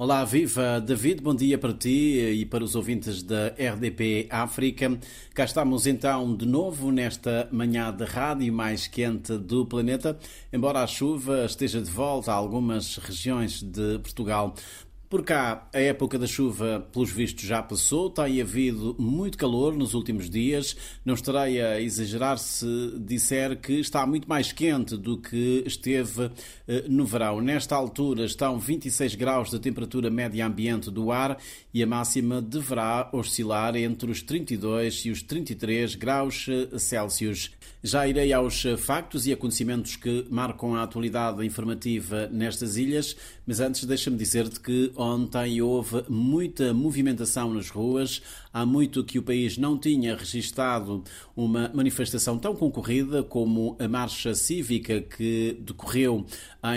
Olá, viva David, bom dia para ti e para os ouvintes da RDP África. Cá estamos então de novo nesta manhã de rádio mais quente do planeta, embora a chuva esteja de volta a algumas regiões de Portugal. Por cá, a época da chuva, pelos vistos, já passou. Tem havido muito calor nos últimos dias. Não estarei a exagerar se disser que está muito mais quente do que esteve eh, no verão. Nesta altura estão 26 graus de temperatura média ambiente do ar e a máxima deverá oscilar entre os 32 e os 33 graus eh, Celsius. Já irei aos eh, factos e acontecimentos que marcam a atualidade informativa nestas ilhas, mas antes deixa-me dizer-te que ontem houve muita movimentação nas ruas. Há muito que o país não tinha registado uma manifestação tão concorrida como a marcha cívica que decorreu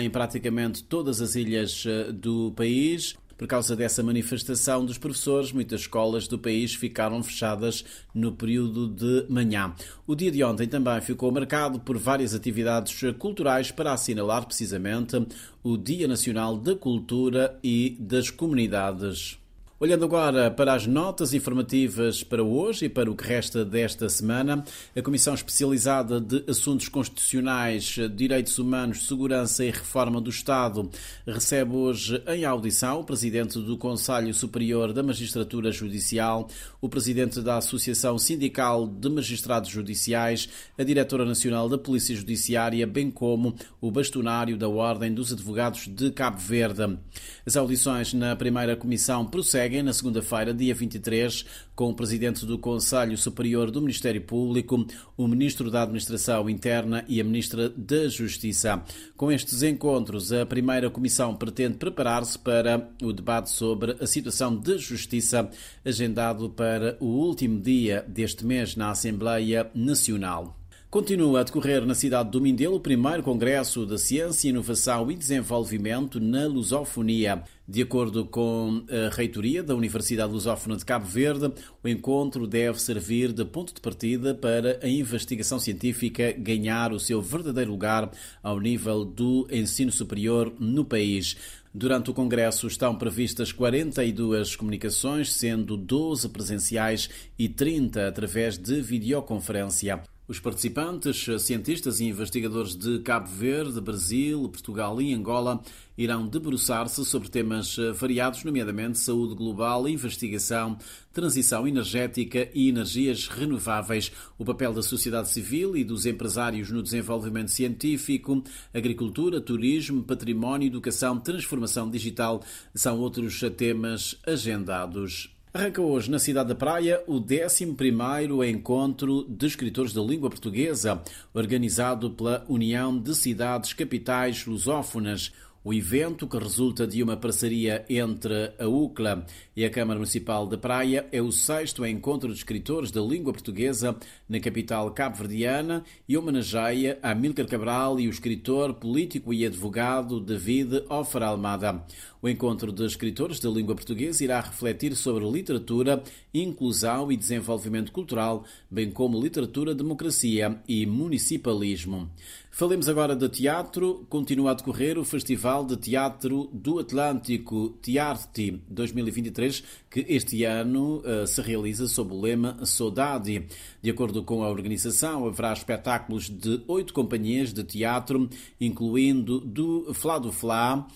em praticamente todas as ilhas eh, do país. Por causa dessa manifestação dos professores, muitas escolas do país ficaram fechadas no período de manhã. O dia de ontem também ficou marcado por várias atividades culturais para assinalar precisamente o Dia Nacional da Cultura e das Comunidades. Olhando agora para as notas informativas para hoje e para o que resta desta semana, a Comissão Especializada de Assuntos Constitucionais, Direitos Humanos, Segurança e Reforma do Estado recebe hoje em audição o Presidente do Conselho Superior da Magistratura Judicial, o Presidente da Associação Sindical de Magistrados Judiciais, a Diretora Nacional da Polícia Judiciária, bem como o Bastonário da Ordem dos Advogados de Cabo Verde. As audições na primeira comissão prosseguem na segunda-feira, dia 23, com o presidente do Conselho Superior do Ministério Público, o ministro da Administração Interna e a ministra da Justiça. Com estes encontros, a primeira comissão pretende preparar-se para o debate sobre a situação de justiça, agendado para o último dia deste mês na Assembleia Nacional. Continua a decorrer na cidade do Mindelo o primeiro Congresso de Ciência, Inovação e Desenvolvimento na Lusofonia. De acordo com a reitoria da Universidade Lusófona de Cabo Verde, o encontro deve servir de ponto de partida para a investigação científica ganhar o seu verdadeiro lugar ao nível do ensino superior no país. Durante o Congresso estão previstas 42 comunicações, sendo 12 presenciais e 30 através de videoconferência. Os participantes, cientistas e investigadores de Cabo Verde, Brasil, Portugal e Angola, irão debruçar-se sobre temas variados, nomeadamente saúde global, investigação, transição energética e energias renováveis, o papel da sociedade civil e dos empresários no desenvolvimento científico, agricultura, turismo, património, educação, transformação digital são outros temas agendados. Arranca hoje na cidade da Praia o 11º Encontro de Escritores da Língua Portuguesa, organizado pela União de Cidades Capitais Lusófonas. O evento, que resulta de uma parceria entre a UCLA e a Câmara Municipal de Praia, é o sexto encontro de escritores da língua portuguesa na capital cabo-verdiana e homenageia Amílcar Cabral e o escritor, político e advogado David Offer Almada. O encontro de escritores da língua portuguesa irá refletir sobre literatura, inclusão e desenvolvimento cultural, bem como literatura, democracia e municipalismo. Falemos agora de teatro. Continua a decorrer o Festival de Teatro do Atlântico Tiarte 2023, que este ano uh, se realiza sob o lema Saudade. De acordo com a organização, haverá espetáculos de oito companhias de teatro, incluindo do Flá do Flá,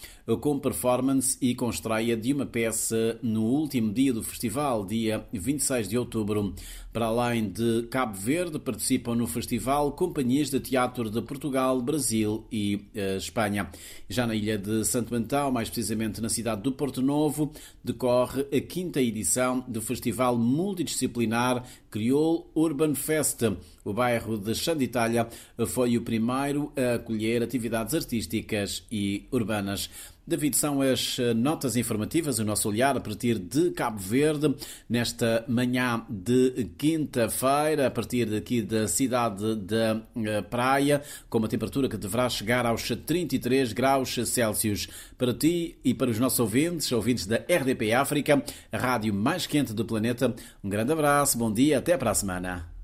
com performance e com estreia de uma peça no último dia do festival, dia 26 de outubro. Para além de Cabo Verde, participam no festival companhias de teatro de Portugal, Brasil e uh, Espanha. Já na ilha de Santo Antão, mais precisamente na cidade do Porto Novo, decorre a quinta edição do festival multidisciplinar Criol Urban Fest. O bairro de Xanditalha foi o primeiro a acolher atividades artísticas e urbanas. David, são as notas informativas, o nosso olhar a partir de Cabo Verde, nesta manhã de quinta-feira, a partir daqui da cidade da eh, Praia, com uma temperatura que deverá chegar aos 33 graus Celsius. Para ti e para os nossos ouvintes, ouvintes da RDP África, a rádio mais quente do planeta, um grande abraço, bom dia, até para a semana.